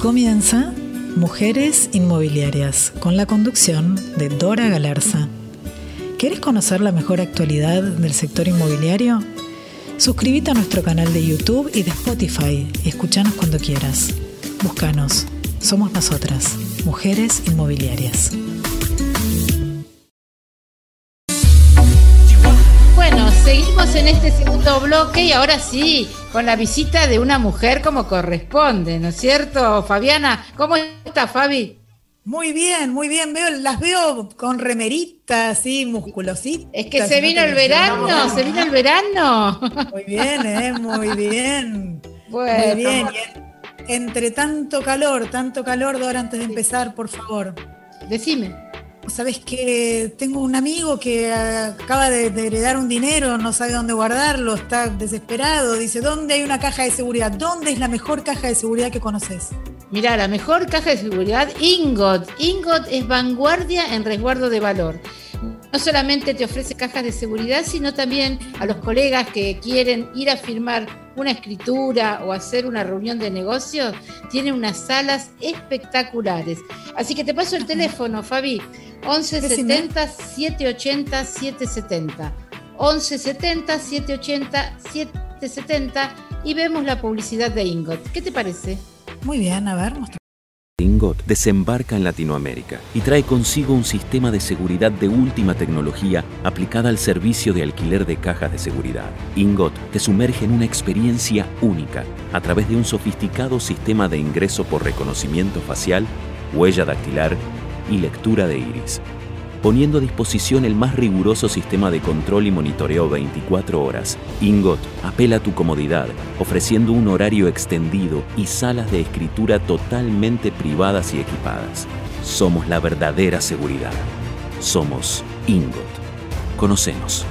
comienza Mujeres Inmobiliarias, con la conducción de Dora Galarza. ¿Quieres conocer la mejor actualidad del sector inmobiliario? Suscríbete a nuestro canal de YouTube y de Spotify y escuchanos cuando quieras. Búscanos. Somos nosotras, Mujeres Inmobiliarias. Seguimos en este segundo bloque y ahora sí, con la visita de una mujer como corresponde, ¿no es cierto, Fabiana? ¿Cómo está, Fabi? Muy bien, muy bien. Veo, las veo con remeritas, así, musculositas. Es que se vino el verano, se vino el verano. Muy bien, ¿eh? Muy bien. Bueno, muy bien. entre tanto calor, tanto calor, Dora, antes de empezar, por favor. Decime. Sabes que tengo un amigo que acaba de, de, heredar un dinero, no sabe dónde guardarlo, está desesperado. Dice, ¿dónde hay una caja de seguridad? ¿Dónde es la mejor caja de seguridad que conoces? Mira, la mejor caja de seguridad, Ingot. Ingot es vanguardia en resguardo de valor. No solamente te ofrece cajas de seguridad, sino también a los colegas que quieren ir a firmar una escritura o hacer una reunión de negocios, tiene unas salas espectaculares. Así que te paso el teléfono, Fabi, 1170 780 770. 1170 780 770 y vemos la publicidad de Ingot. ¿Qué te parece? Muy bien, a ver, Ingot desembarca en Latinoamérica y trae consigo un sistema de seguridad de última tecnología aplicada al servicio de alquiler de cajas de seguridad. Ingot te sumerge en una experiencia única a través de un sofisticado sistema de ingreso por reconocimiento facial, huella dactilar y lectura de iris poniendo a disposición el más riguroso sistema de control y monitoreo 24 horas. Ingot apela a tu comodidad, ofreciendo un horario extendido y salas de escritura totalmente privadas y equipadas. Somos la verdadera seguridad. Somos Ingot. Conocemos.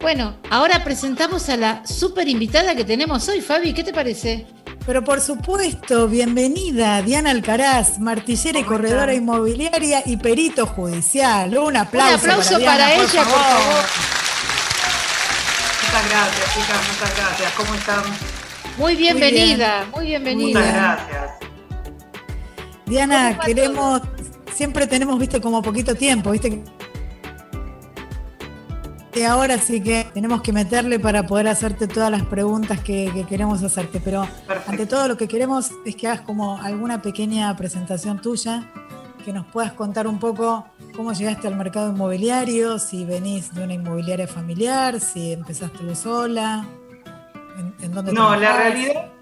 Bueno, ahora presentamos a la super invitada que tenemos hoy, Fabi. ¿Qué te parece? Pero por supuesto, bienvenida Diana Alcaraz, martillera y corredora inmobiliaria y perito judicial. Un aplauso. Un aplauso para, ella, por favor. Muchas gracias, chicas, muchas gracias. ¿Cómo están? Muy bienvenida, muy, bienvenida. Muchas gracias. Diana, queremos, siempre tenemos, viste, como poquito tiempo, viste, ahora sí que tenemos que meterle para poder hacerte todas las preguntas que, queremos hacerte. Pero ante todo lo que queremos es que hagas como alguna pequeña presentación tuya, que nos puedas contar un poco cómo llegaste al mercado inmobiliario, si venís de una inmobiliaria familiar, si empezaste vos sola, en, dónde No, la realidad,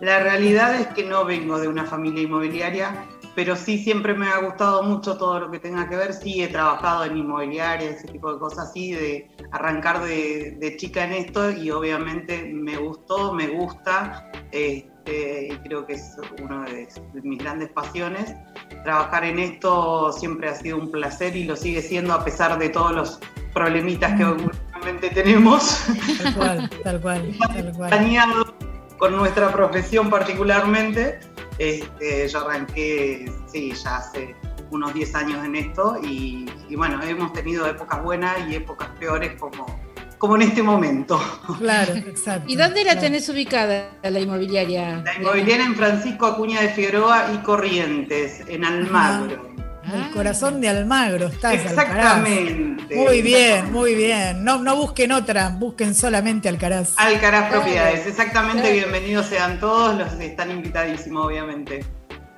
la realidad es que no vengo de una familia inmobiliaria pero sí siempre me ha gustado mucho todo lo que tenga que ver. Sí he trabajado en inmobiliaria, ese tipo de cosas así, de arrancar de, chica en esto y obviamente me gustó, me gusta, este, y creo que es una de, mis grandes pasiones. Trabajar en esto siempre ha sido un placer y lo sigue siendo a pesar de todos los problemitas que últimamente tenemos. Tal cual, tal cual, tal cual. Con nuestra profesión particularmente este, yo arranqué, sí, ya hace unos 10 años en esto y, bueno, hemos tenido épocas buenas y épocas peores como, como en este momento. Claro, exacto. ¿Y dónde la tenés ubicada la inmobiliaria? La inmobiliaria en Francisco Acuña de Figueroa y Corrientes, en Almagro. El ah. corazón de Almagro estás. Exactamente. Muy bien, muy bien. No, no busquen otra, busquen solamente Alcaraz. Alcaraz Propiedades, exactamente. Bienvenidos sean todos, los están invitadísimos, obviamente.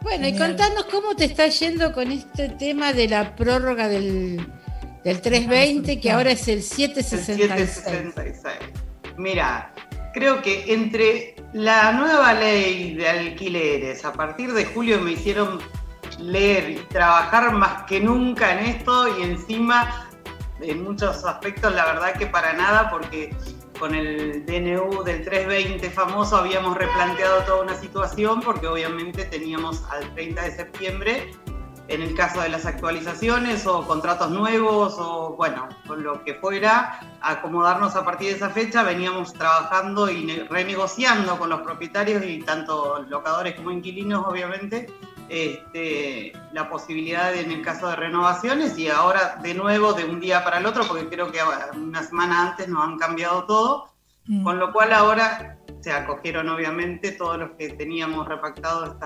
Bueno, y contanos cómo te está yendo con este tema de la prórroga del, del 320, que ahora es el 766. 766. Mira, creo que entre la nueva ley de alquileres, a partir de julio me hicieron leer y trabajar más que nunca en esto y encima en muchos aspectos la verdad que para nada porque con el DNU del 320 famoso habíamos replanteado toda una situación porque obviamente teníamos al 30 de septiembre en el caso de las actualizaciones o contratos nuevos o bueno, con lo que fuera, acomodarnos a partir de esa fecha, veníamos trabajando y renegociando con los propietarios y tanto locadores como inquilinos obviamente este, la posibilidad en el caso de renovaciones y ahora de nuevo de un día para el otro, porque creo que una semana antes nos han cambiado todo, mm. con lo cual ahora se acogieron obviamente todos los que teníamos repactado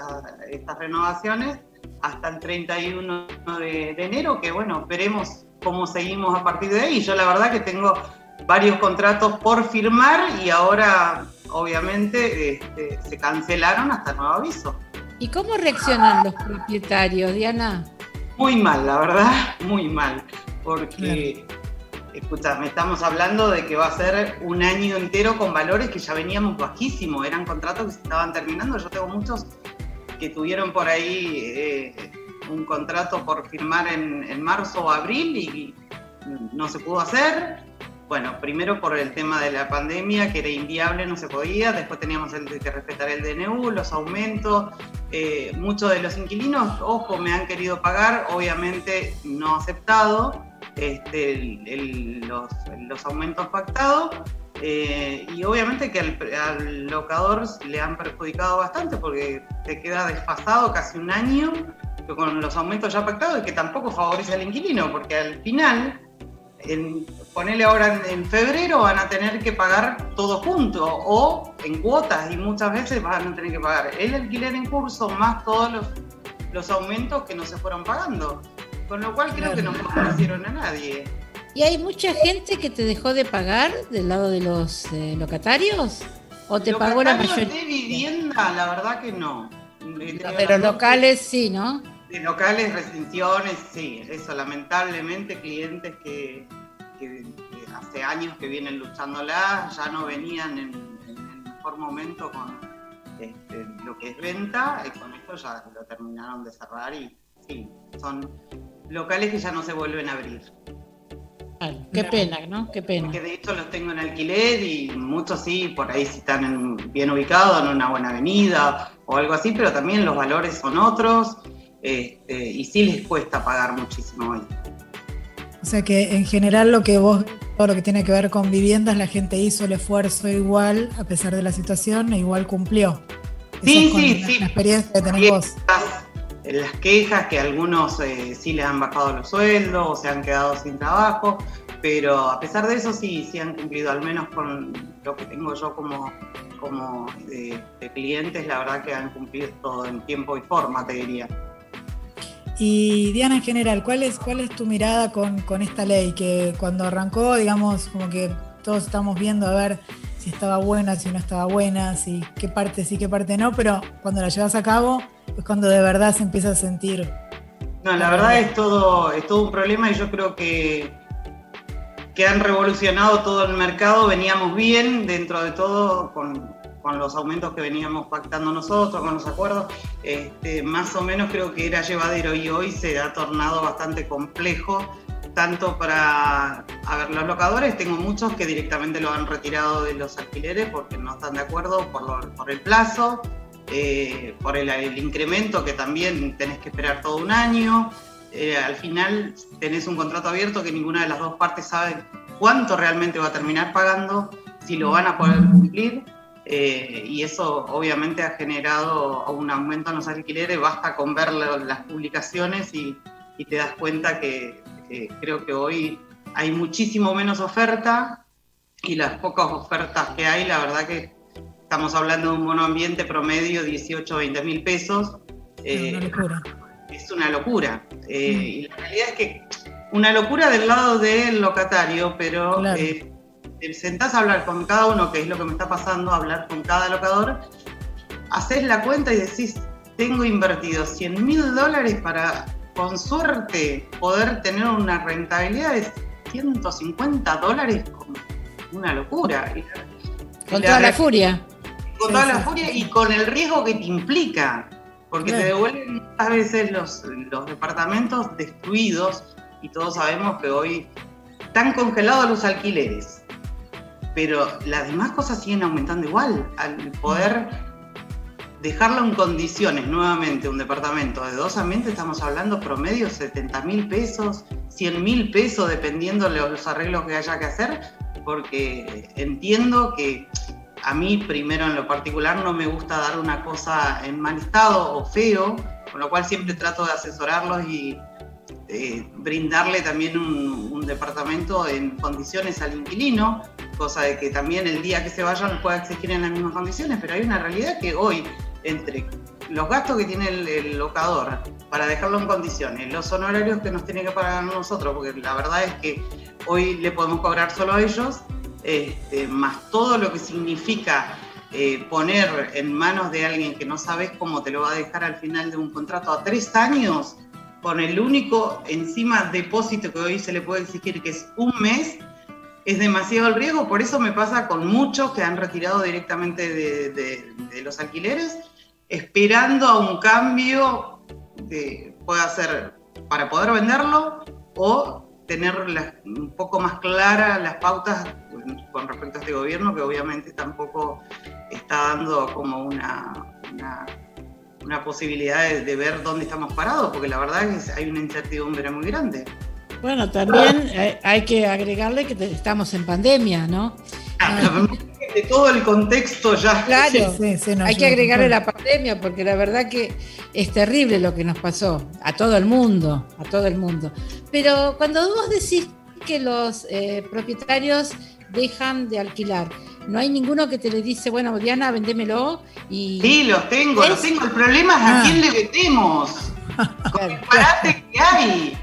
estas, renovaciones hasta el 31 de, enero, que bueno, veremos cómo seguimos a partir de ahí. Yo la verdad que tengo varios contratos por firmar y ahora obviamente este, se cancelaron hasta nuevo aviso. ¿Y cómo reaccionan los propietarios, Diana? Muy mal, la verdad, muy mal, porque escúchame, estamos hablando de que va a ser un año entero con valores que ya veníamos bajísimos, eran contratos que se estaban terminando. Yo tengo muchos que tuvieron por ahí eh, un contrato por firmar en, marzo o abril y no se pudo hacer. Bueno, primero por el tema de la pandemia, que era inviable, no se podía. Después teníamos que respetar el DNU, los aumentos. Eh, muchos de los inquilinos, ojo, me han querido pagar, obviamente no aceptado este, los, aumentos pactados eh, y obviamente que al, locador le han perjudicado bastante porque te queda desfasado casi un año con los aumentos ya pactados y que tampoco favorece al inquilino porque al final, en, ponele ahora en, febrero, van a tener que pagar todo junto o en cuotas y muchas veces van a tener que pagar el alquiler en curso más todos los, los aumentos que no se fueron pagando. Con lo cual creo que no conocieron a nadie. ¿Y hay mucha gente que te dejó de pagar del lado de los eh, locatarios? ¿O te pagó la mayoría? de vivienda, la verdad que no. Pero locales sí, ¿no? De locales, restricciones, sí. Eso, lamentablemente, clientes que, hace años que vienen luchándola, ya no venían en, el mejor momento con este, lo que es venta, y con esto ya lo terminaron de cerrar y sí, son locales que ya no se vuelven a abrir. qué pena, ¿no? Qué pena. Porque de hecho los tengo en alquiler y muchos sí, por ahí sí están bien ubicados, en una buena avenida o algo así, pero también los valores son otros este, y sí les cuesta pagar muchísimo hoy. O sea que en general lo que vos, todo lo que tiene que ver con viviendas, la gente hizo el esfuerzo igual, a pesar de la situación, e igual cumplió. Sí, sí, sí. La experiencia que tenés vos las quejas que algunos eh, sí les han bajado los sueldos o se han quedado sin trabajo, pero a pesar de eso sí, sí han cumplido, al menos con lo que tengo yo como, como de, clientes, la verdad que han cumplido todo en tiempo y forma, te diría. Y Diana, en general, ¿cuál es, cuál es tu mirada con, con esta ley? Que cuando arrancó, digamos, como que todos estamos viendo a ver si estaba buena, si no estaba buena, si qué parte sí, qué parte no, pero cuando la llevas a cabo es cuando de verdad se empieza a sentir. No, la verdad es todo, es todo un problema y yo creo que, que han revolucionado todo el mercado, veníamos bien dentro de todo con, los aumentos que veníamos pactando nosotros, con los acuerdos, este, más o menos creo que era llevadero y hoy se ha tornado bastante complejo tanto para, ver, los locadores, tengo muchos que directamente lo han retirado de los alquileres porque no están de acuerdo por, por el plazo, eh, por el, incremento que también tenés que esperar todo un año. Eh, al final tenés un contrato abierto que ninguna de las dos partes sabe cuánto realmente va a terminar pagando, si lo van a poder cumplir. Eh, y eso obviamente ha generado un aumento en los alquileres, basta con ver las publicaciones y, y te das cuenta que creo que hoy hay muchísimo menos oferta y las pocas ofertas que hay, la verdad que estamos hablando de un monoambiente promedio 18 20 mil pesos. es una eh, locura. Es una locura. Eh, mm. Y la realidad es que una locura del lado del locatario, pero eh, te sentás a hablar con cada uno, que es lo que me está pasando, hablar con cada locador, haces la cuenta y decís, tengo invertido 100 mil dólares para con suerte poder tener una rentabilidad de 150 dólares, una locura. Con toda la, furia. Con toda la furia y con el riesgo que te implica, porque te devuelven muchas veces los, los departamentos destruidos y todos sabemos que hoy están congelados los alquileres, pero las demás cosas siguen aumentando igual, al poder dejarlo en condiciones nuevamente, un departamento de dos ambientes, estamos hablando promedio 70 mil pesos, 100 mil pesos, dependiendo de los arreglos que haya que hacer, porque entiendo que a mí, primero en lo particular, no me gusta dar una cosa en mal estado o feo, con lo cual siempre trato de asesorarlos y, eh, brindarle también un, departamento en condiciones al inquilino, cosa de que también el día que se vayan pueda exigir en las mismas condiciones, pero hay una realidad que hoy, entre los gastos que tiene el, locador para dejarlo en condiciones, los honorarios que nos tiene que pagar nosotros, porque la verdad es que hoy le podemos cobrar solo a ellos, este, más todo lo que significa eh, poner en manos de alguien que no sabes cómo te lo va a dejar al final de un contrato a tres años, con el único encima depósito que hoy se le puede exigir, que es un mes, es demasiado el riesgo. Por eso me pasa con muchos que han retirado directamente de, los alquileres, esperando a un cambio que pueda ser para poder venderlo o tener un poco más claras las pautas con respecto a este gobierno, que obviamente tampoco está dando como una una posibilidad de, ver dónde estamos parados, porque la verdad es que hay una incertidumbre muy grande. Bueno, también hay que agregarle que estamos en pandemia, ¿no? Ah, de todo el contexto ya. Claro, hay que agregarle la pandemia porque la verdad que es terrible lo que nos pasó a todo el mundo, a todo el mundo. Pero cuando vos decís que los eh, propietarios dejan de alquilar, no hay ninguno que te le dice, bueno, Diana, vendémelo y... Sí, los tengo, los tengo. El problema es a ah. quién le vendemos. Con el parate que hay.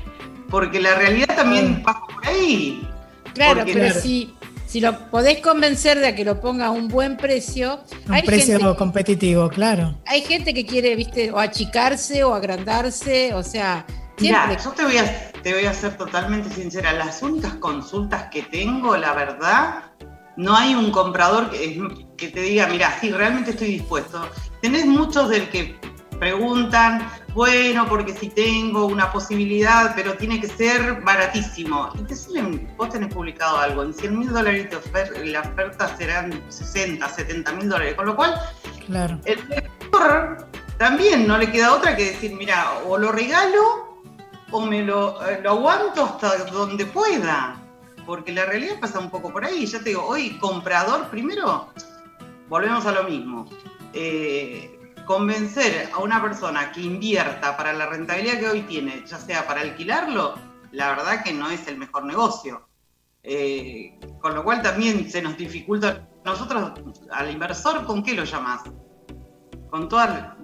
Porque la realidad también pasa por ahí. Claro, pero si, si lo podés convencer de que lo ponga a un buen precio. Un precio competitivo, claro. Hay gente que quiere, viste, o achicarse o agrandarse, o sea. Mira, yo te voy, a, te voy a ser totalmente sincera. Las únicas consultas que tengo, la verdad, no hay un comprador que, te diga, mira, sí, realmente estoy dispuesto. Tenés muchos del que preguntan, bueno, porque si tengo una posibilidad, pero tiene que ser baratísimo. Y te salen, vos tenés publicado algo, en 100 mil dólares la oferta serán 60, 70 mil dólares, con lo cual claro. el lector también no le queda otra que decir, mira, o lo regalo o me lo, eh, lo aguanto hasta donde pueda porque la realidad pasa un poco por ahí. Ya te digo, hoy comprador, primero, volvemos a lo mismo. Eh, convencer a una persona que invierta para la rentabilidad que hoy tiene, ya sea para alquilarlo, la verdad que no es el mejor negocio. Eh, con lo cual también se nos dificulta. Nosotros al inversor, ¿con qué lo llamás? Con toda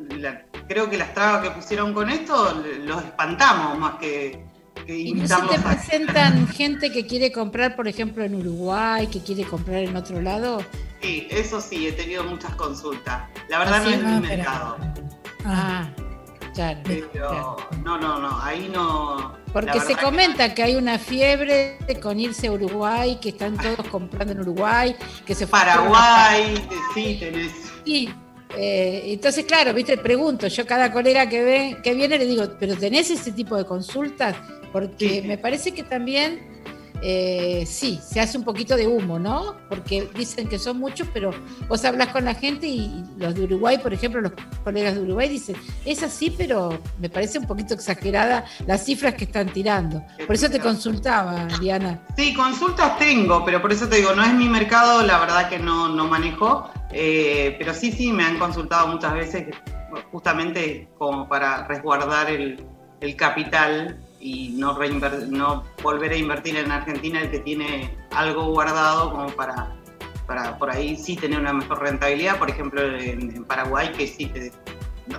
creo que las trabas que pusieron con esto los espantamos más que ¿Y no se te presentan gente que quiere comprar, por ejemplo, en Uruguay, que quiere comprar en otro lado? Sí, eso sí, he tenido muchas consultas. La verdad no es mi mercado. Ah, claro, Pero no, no, no, ahí no. Porque se comenta que... hay una fiebre con irse a Uruguay, que están todos comprando en Uruguay, que se Paraguay, sí, tenés. Sí. Eh, entonces, claro, viste, pregunto, yo cada colega que ve, que viene le digo, ¿pero tenés ese tipo de consultas? porque me parece que también eh, sí, se hace un poquito de humo, ¿no? Porque dicen que son muchos, pero vos hablas con la gente y los de Uruguay, por ejemplo, los colegas de Uruguay dicen, es así, pero me parece un poquito exagerada las cifras que están tirando. Por eso te consultaba, Diana. Sí, consultas tengo, pero por eso te digo, no es mi mercado, la verdad que no, no manejo, eh, pero sí, sí, me han consultado muchas veces justamente como para resguardar el, el capital y no, no volver a invertir en Argentina el que tiene algo guardado como para, para por ahí sí tener una mejor rentabilidad. Por ejemplo, en, Paraguay, que sí, te,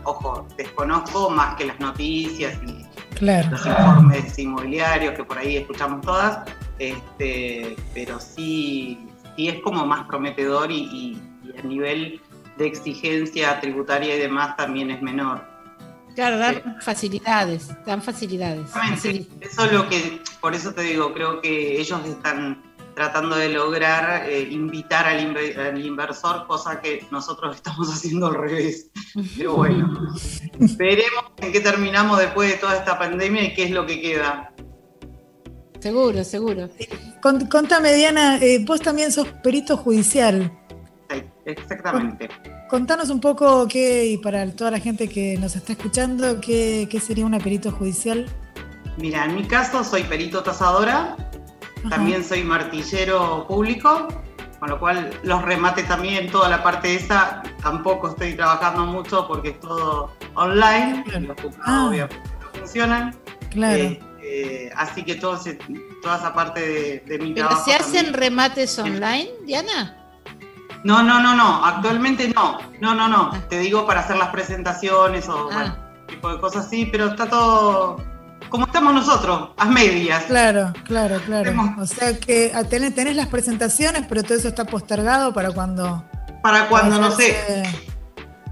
ojo, desconozco más que las noticias y los informes inmobiliarios que por ahí escuchamos todas, este, pero sí, sí es como más prometedor y, y a nivel de exigencia tributaria y demás también es menor. Claro, dar facilidades, dan facilidades. Eso es lo que, por eso te digo, creo que ellos están tratando de lograr eh, invitar al, inversor, cosa que nosotros estamos haciendo al revés. Pero bueno, veremos en qué terminamos después de toda esta pandemia y qué es lo que queda. Seguro, seguro. Contame, Diana, eh, vos también sos perito judicial. Exactamente. Contanos un poco qué, y para toda la gente que nos está escuchando, qué, sería una perito judicial. Mira, en mi caso soy perito tasadora, también soy martillero público, con lo cual los remates también, toda la parte esa, tampoco estoy trabajando mucho porque es todo online, los juzgados ah. no funcionan. Claro. Eh, así que todo toda esa parte de, de mi ¿Pero trabajo. se hacen remates online, Diana? No, no, no, no. Actualmente no. No, no, no. Te digo para hacer las presentaciones o Ah. bueno, tipo de cosas así, pero está todo como estamos nosotros, a medias. Claro, claro, claro. Hacemos- O sea que ah, tenés, tenés las presentaciones, pero todo eso está postergado para cuando. Para cuando, no sé,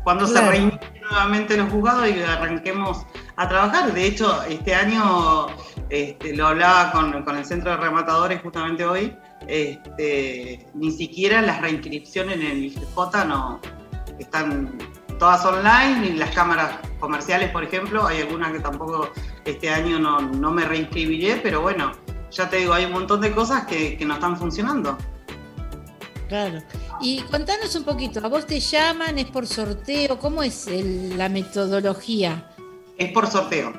cuando Claro. se reinicien nuevamente los juzgados y arranquemos a trabajar. De hecho, este año este, lo hablaba con, el Centro de Rematadores justamente hoy, este, ni siquiera las reinscripciones en el IGJ no están todas online, y las cámaras comerciales, por ejemplo, hay algunas que tampoco este año no, no me reinscribiré, pero bueno, ya te digo, hay un montón de cosas que, no están funcionando. Claro. Y contanos un poquito, ¿a vos te llaman? ¿Es por sorteo? ¿Cómo es la metodología? Es por sorteo.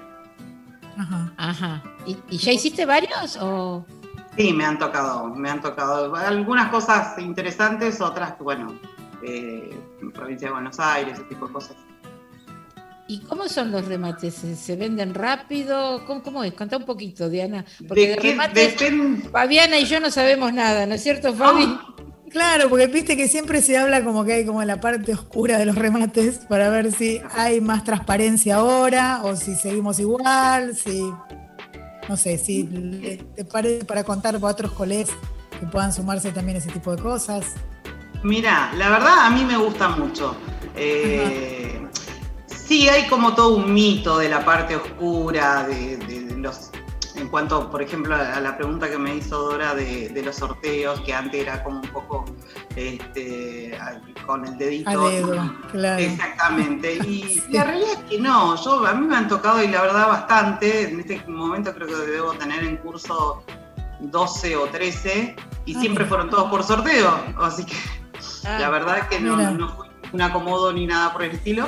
Ajá. Ajá. ¿Y, y ya hiciste varios? O... Sí, me han tocado, me han tocado algunas cosas interesantes, otras que, bueno, eh, en provincia de Buenos Aires, ese tipo de cosas. ¿Y cómo son los remates? ¿Se, venden rápido? ¿Cómo, cómo es? Contá un poquito, Diana. Porque de, ¿De qué remates, depende? Fabiana y yo no sabemos nada, ¿no es cierto, Fabi? Claro, porque viste que siempre se habla como que hay como la parte oscura de los remates para ver si hay más transparencia ahora o si seguimos igual, si no sé, si te parece para contar para otros colegas que puedan sumarse también a ese tipo de cosas. Mira, la verdad a mí me gusta mucho. Eh, sí, hay como todo un mito de la parte oscura, de, de los. En cuanto, por ejemplo, a la pregunta que me hizo Dora de, de los sorteos, que antes era como un poco este, con el dedito. A dedo, claro. Exactamente. Y la realidad es que no, yo a mí me han tocado y la verdad bastante. En este momento creo que debo tener en curso 12 o 13 y siempre fueron todos por sorteo. Así que Ah, la verdad es que no, no fue un acomodo ni nada por el estilo.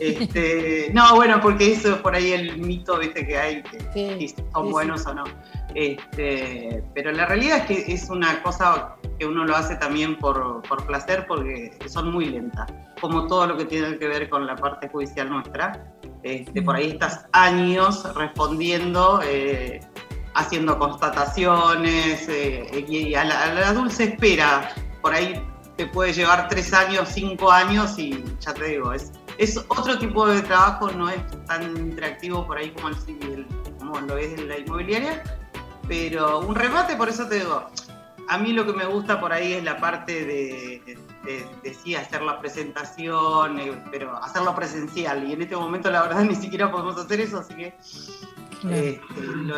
Este, no, bueno, porque eso es por ahí el mito ¿viste? que hay, que, sí, son sí, buenos o no. Este, pero la realidad es que es una cosa que uno lo hace también por, por placer porque son muy lentas, como todo lo que tiene que ver con la parte judicial nuestra. Este, Por ahí estás años respondiendo, eh, haciendo constataciones eh, y a la, a la dulce espera, por ahí te puede llevar tres años, cinco años y ya te digo, es, es otro tipo de trabajo, no es tan interactivo por ahí como, el civil, como lo es en la inmobiliaria, pero un remate, por eso te digo, a mí lo que me gusta por ahí es la parte de, de, de sí hacer la presentación, eh, pero hacerlo presencial, y en este momento la verdad ni siquiera podemos hacer eso, así que... Claro. este, lo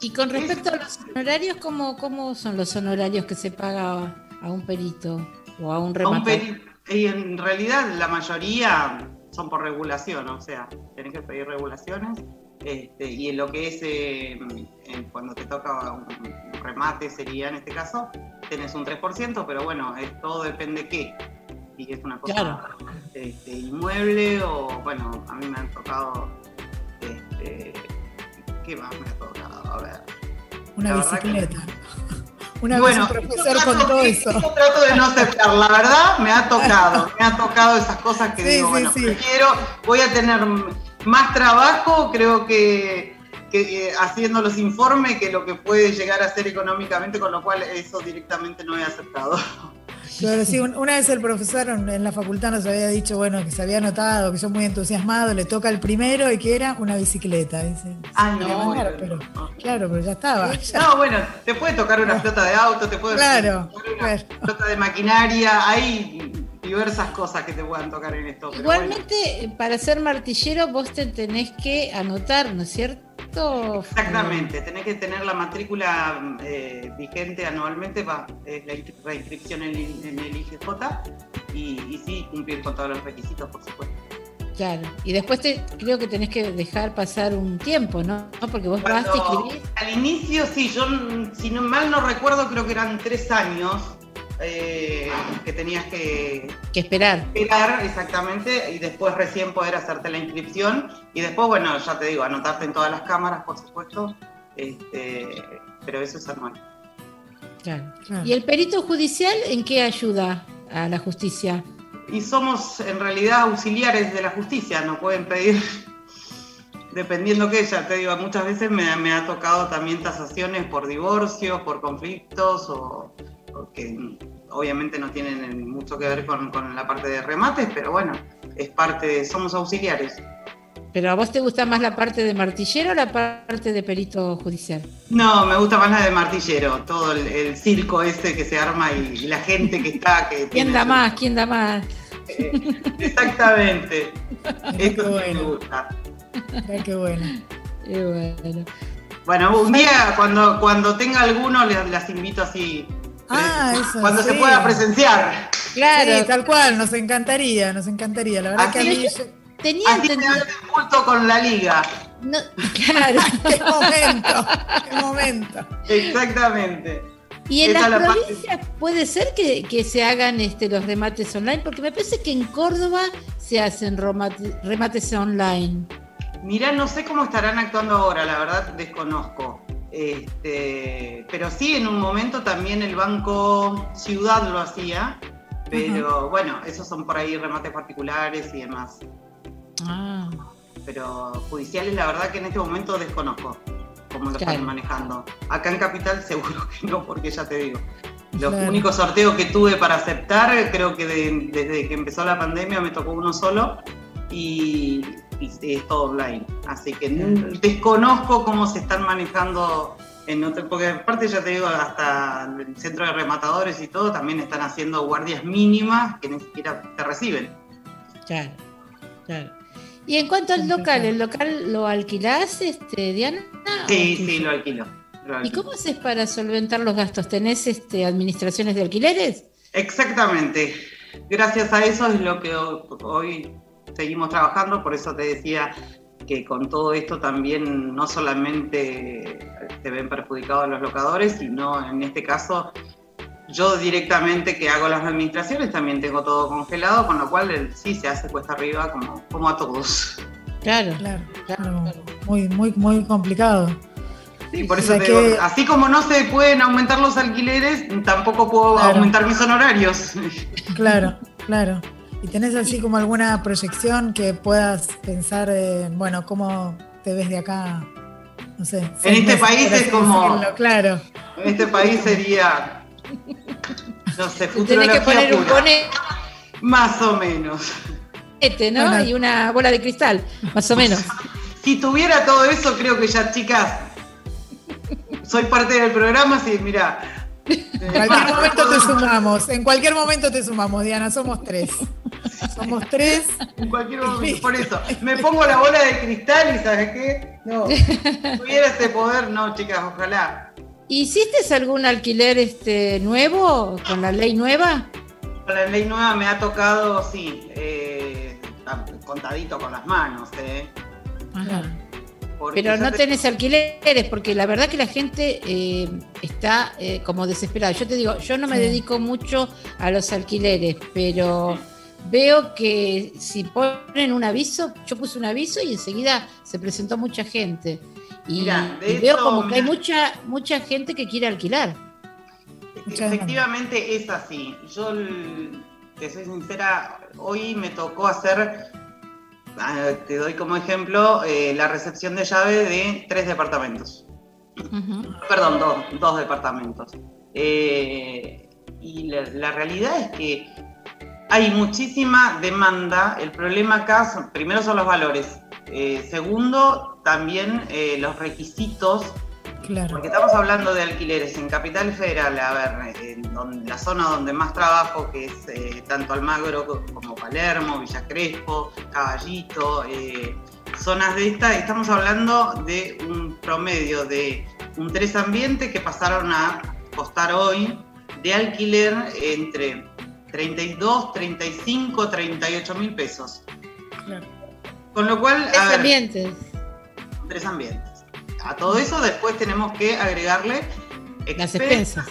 Y con respecto a los honorarios, ¿cómo, ¿cómo son los honorarios que se paga a un perito o a un rematador? y en realidad la mayoría son por regulación, o sea, tenés que pedir regulaciones. Este, y en lo que es eh, cuando te toca un, remate sería en este caso, tenés un 3%, pero bueno, es, todo depende qué. Si es una cosa Claro. este, inmueble o bueno, a mí me han tocado este, ¿qué más me ha tocado? A ver. Una que- bicicleta. Una Bueno, vez un profesor yo trato- contó eso. yo trato de no aceptar, la verdad me ha tocado, me ha tocado esas cosas que Sí, digo, sí, bueno, sí. prefiero, voy a tener más trabajo, creo que, que, eh, haciendo los informes que lo que puede llegar a ser económicamente, con lo cual eso directamente no he aceptado. Claro, sí, un- una vez el profesor en la facultad nos había dicho, bueno, que se había notado, que yo muy entusiasmado, le toca el primero y que era una bicicleta. Dice, "Se no, mandar, pero- claro, pero ya estaba. ya- No, bueno, te puede tocar una flota de auto, te puede Claro, tocar una claro. flota de maquinaria, hay diversas cosas que te puedan tocar en esto. bueno. Igualmente, para ser martillero vos te tenés que anotar, ¿no es cierto? Exactamente, tenés que tener la matrícula eh, vigente anualmente, va, es la inscri- reinscripción en, el- en el IGJ y, y sí cumplir con todos los requisitos, por supuesto. Claro. Y después te, creo que tenés que dejar pasar un tiempo, ¿no? Porque vos vas, te Cuando- inscribís. al inicio, sí, yo si no, mal no recuerdo, creo que eran tres años eh, que tenías que que esperar. esperar exactamente y después recién poder hacerte la inscripción y después, bueno, ya te digo, anotarte en todas las cámaras, por supuesto, este, pero eso es anual. Claro. ¿Y el perito judicial en qué ayuda a la justicia? Y somos en realidad auxiliares de la justicia, nos pueden pedir dependiendo que ya te digo, muchas veces me, ha tocado también tasaciones por divorcios, por conflictos, o, que obviamente no tienen mucho que ver con, con, la parte de remates, pero bueno, es parte de, somos auxiliares. ¿Pero a vos te gusta más la parte de martillero o la parte de perito judicial? No, me gusta más la de martillero, todo el, circo ese que se arma y, la gente que está. Que ¿Quién da más? ¿Quién da más? Eh, exactamente. Esto me gusta. qué bueno. bueno. Bueno, un día cuando, cuando tenga alguno las invito así. Ah, eso, cuando se pueda presenciar. Claro. tal cual, nos encantaría, nos encantaría. La verdad que a mí tenía entendido. culto con la liga. claro. qué momento, qué momento. Exactamente. Y en las provincias puede ser que, se hagan este, los remates online, porque me parece que en Córdoba se hacen remates online. Mirá, no sé cómo estarán actuando ahora, la verdad desconozco. Este, pero sí, en un momento también el Banco Ciudad lo hacía, pero bueno, esos son por ahí remates particulares y demás. Ah. Pero judiciales, la verdad que en este momento desconozco cómo lo están manejando. Acá en Capital seguro que no, porque ya te digo. Los únicos sorteos que tuve para aceptar, creo que desde que empezó la pandemia me tocó uno solo y, es todo online. Así que desconozco cómo se están manejando en otro, porque aparte ya te digo, hasta el centro de rematadores y todo también están haciendo guardias mínimas que ni siquiera te reciben. Claro, claro. Y en cuanto al local, ¿el local lo alquilás, este, Diana? Sí, sí, lo alquilo, ¿Y cómo haces para solventar los gastos? ¿Tenés este, administraciones de alquileres? Exactamente. Gracias a eso es lo que hoy seguimos trabajando, por eso te decía que con todo esto también no solamente se ven perjudicados los locadores, sino en este caso yo directamente que hago las administraciones también tengo todo congelado, con lo cual sí se hace cuesta arriba como, como a todos. Claro, claro, claro. Muy, muy, muy complicado. Sí, por eso así como no se pueden aumentar los alquileres, tampoco puedo aumentar mis honorarios. Claro, claro. ¿Y tenés así como alguna proyección que puedas pensar, bueno, cómo te ves de acá? No sé. En este país es como. Claro. En este país sería no sé, Tenés que poner un cone. Más o menos. Este, ¿no? Y una bola de cristal, más o menos. si tuviera todo eso, creo que ya, chicas, soy parte del programa, sí, mira. En cualquier momento te sumamos, en cualquier momento te sumamos, Diana, somos tres. Somos tres. En cualquier momento, por eso. Me pongo la bola de cristal y ¿sabes qué? No. Si tuviera ese poder, no, chicas, ojalá. ¿Hiciste algún alquiler este nuevo con la ley nueva? Con la ley nueva me ha tocado, sí, eh, contadito con las manos. Eh. Pero no tenés alquileres, porque la verdad que la gente eh, está eh, como desesperada. Yo te digo, yo no me dedico mucho a los alquileres, pero veo que si ponen un aviso, yo puse un aviso y enseguida se presentó mucha gente. Y, veo como que hay mucha, mucha gente que quiere alquilar. Efectivamente es así. Yo, te soy sincera, hoy me tocó hacer, te doy como ejemplo, eh, la recepción de llave de tres departamentos. Perdón, dos, departamentos. Eh, y la, realidad es que hay muchísima demanda. El problema acá, primero son los valores. Eh, segundo, también eh, los requisitos. Claro. Porque estamos hablando de alquileres en Capital Federal, a ver, en la zona donde más trabajo, que es eh, tanto Almagro como Palermo, Villa Crespo, Caballito, zonas de esta, estamos hablando de un promedio de un tres ambiente que pasaron a costar hoy de alquiler entre 32, 35, 38 mil pesos. Claro. Con lo cual. Tres ambientes. Tres ambientes. A todo eso después tenemos que agregarle las expensas.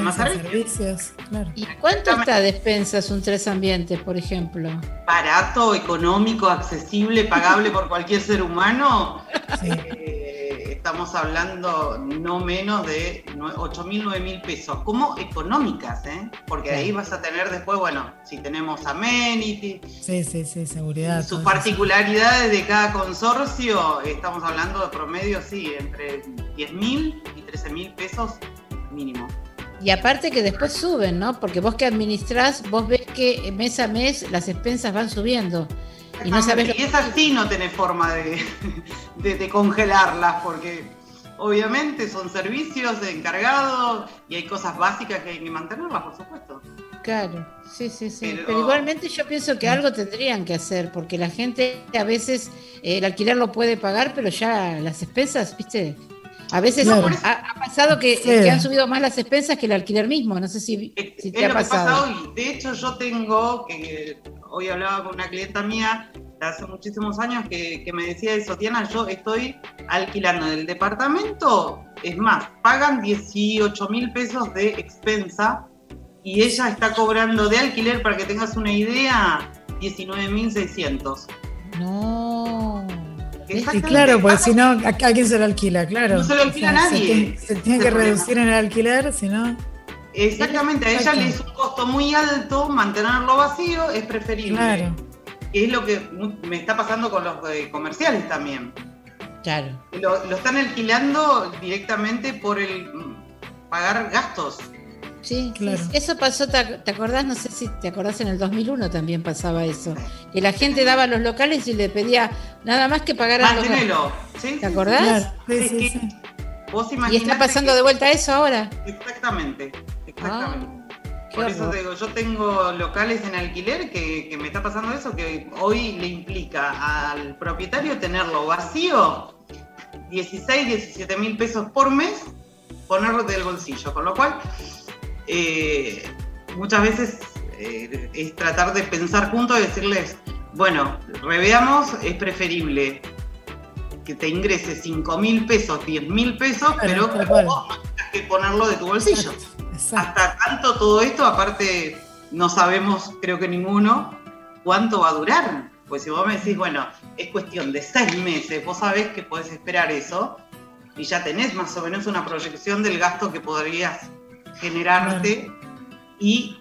Más servicios. ¿Y cuánto está despensas un tres ambientes, por ejemplo? Barato, económico, accesible, pagable por cualquier ser humano. Eh, estamos hablando no menos de 8 mil, 9 mil pesos, como económicas, ¿eh? porque ahí vas a tener después, bueno, si tenemos amenity, sí, sí, sí, seguridad. Sus particularidades de cada consorcio, estamos hablando de promedio, sí, entre 10 mil y 13 mil pesos mínimo. Y aparte que después suben, ¿no? Porque vos que administrás, vos ves que mes a mes las expensas van subiendo. Y no sabes y esas sí no tenés forma de, congelarlas, porque obviamente son servicios de encargado y hay cosas básicas que hay que mantenerlas, por supuesto. Claro, sí, sí, sí. Pero, igualmente yo pienso que algo tendrían que hacer, porque la gente a veces eh, el alquiler lo puede pagar, pero ya las expensas, viste, a veces ha, pasado que, han subido más las expensas que el alquiler mismo. No sé si, te ha pasado. y de hecho, yo tengo, que hoy hablaba con una clienta mía hace muchísimos años que, me decía eso, Tiana, yo estoy alquilando el departamento, es más, pagan 18 mil pesos de expensa y ella está cobrando de alquiler, para que tengas una idea, 19 mil 600. No. Y claro, pues si no, ¿a, quién se lo alquila? Claro. No se lo alquila a nadie. Se, tiene que reducir en el alquiler, si no. Exactamente, a ella le es un costo muy alto mantenerlo vacío, es preferible. Claro. es lo que me está pasando con los comerciales también. Claro. Lo, lo están alquilando directamente por el pagar gastos. Sí, claro. eso pasó, te, acordás? No sé si te acordás, en el 2001 también pasaba eso. Que la gente daba los locales y le pedía nada más que pagar a los ¿Sí? ¿Te acordás? Sí, sí, ¿Y está pasando de vuelta eso ahora? Exactamente, exactamente. Ah, Por eso te digo, yo tengo locales en alquiler que, que me está pasando eso, que hoy le implica al propietario tenerlo vacío 16, 17 mil pesos por mes, ponerlo del bolsillo. Con lo cual, eh, muchas veces eh, es tratar de pensar juntos y decirles, bueno, reveamos, es preferible que te ingrese 5 mil pesos, 10 mil pesos, pero vos no tengas que ponerlo de tu bolsillo. Hasta tanto todo esto, aparte no sabemos, creo que ninguno, cuánto va a durar. Pues si vos me decís, bueno, es cuestión de seis meses, vos sabés que podés esperar eso y ya tenés más o menos una proyección del gasto que podrías generarte y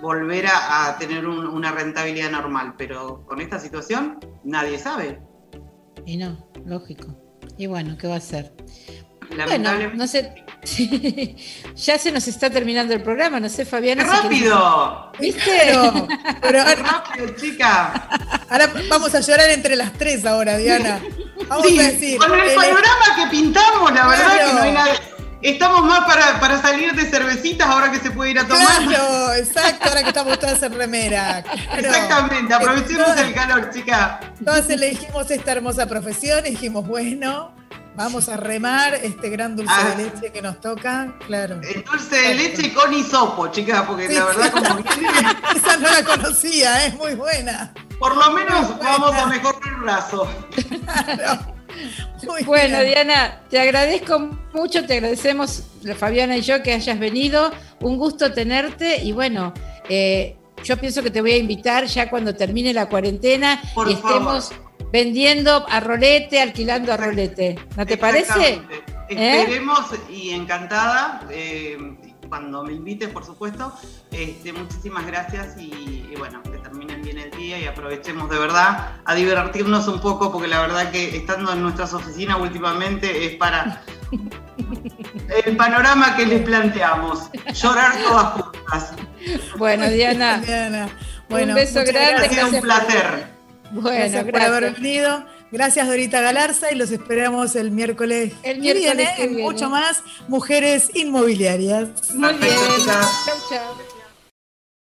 volver a, tener una rentabilidad normal. Pero con esta situación nadie sabe. Y no, lógico. Y bueno, ¿qué va a ser? Bueno, no sé. ya se nos está terminando el programa, no sé, Fabiana. ¡Rápido! ¿Viste? Pero, rápido, chica. Ahora vamos a llorar entre las tres ahora, Diana. Vamos a decir. Con el panorama que pintamos, la verdad que no hay nada. Estamos más para, salir de cervecitas ahora que se puede ir a tomar. Claro, exacto, ahora que estamos todas en remera. Exactamente, aprovechemos el calor, chica. Todas elegimos esta hermosa profesión y dijimos, bueno, vamos a remar este gran dulce de ah. leche que nos toca, claro. El dulce de leche con hisopo, chica, porque la verdad como Esa no la conocía, es muy buena. Por lo menos vamos a mejorar el brazo. Claro bueno, Diana, te agradezco mucho, te agradecemos, Fabiana y yo, que hayas venido. Un gusto tenerte y bueno, eh, yo pienso que te voy a invitar ya cuando termine la cuarentena y estemos vendiendo a rolete, alquilando a rolete. ¿No te parece? ¿Eh? Esperemos y encantada. Eh, cuando me invites, por supuesto. Este, muchísimas gracias y, bueno, terminen bien el día y aprovechemos de verdad a divertirnos un poco, porque la verdad que estando en nuestras oficinas últimamente es para el panorama que les planteamos, llorar todas juntas. Bueno, Diana, un beso grande. Ha sido un placer. Bueno, gracias, por haber venido. Gracias Dorita Galarza y los esperamos el miércoles, el miércoles que viene, mucho más Mujeres Inmobiliarias. Muy bien. Chao, chao.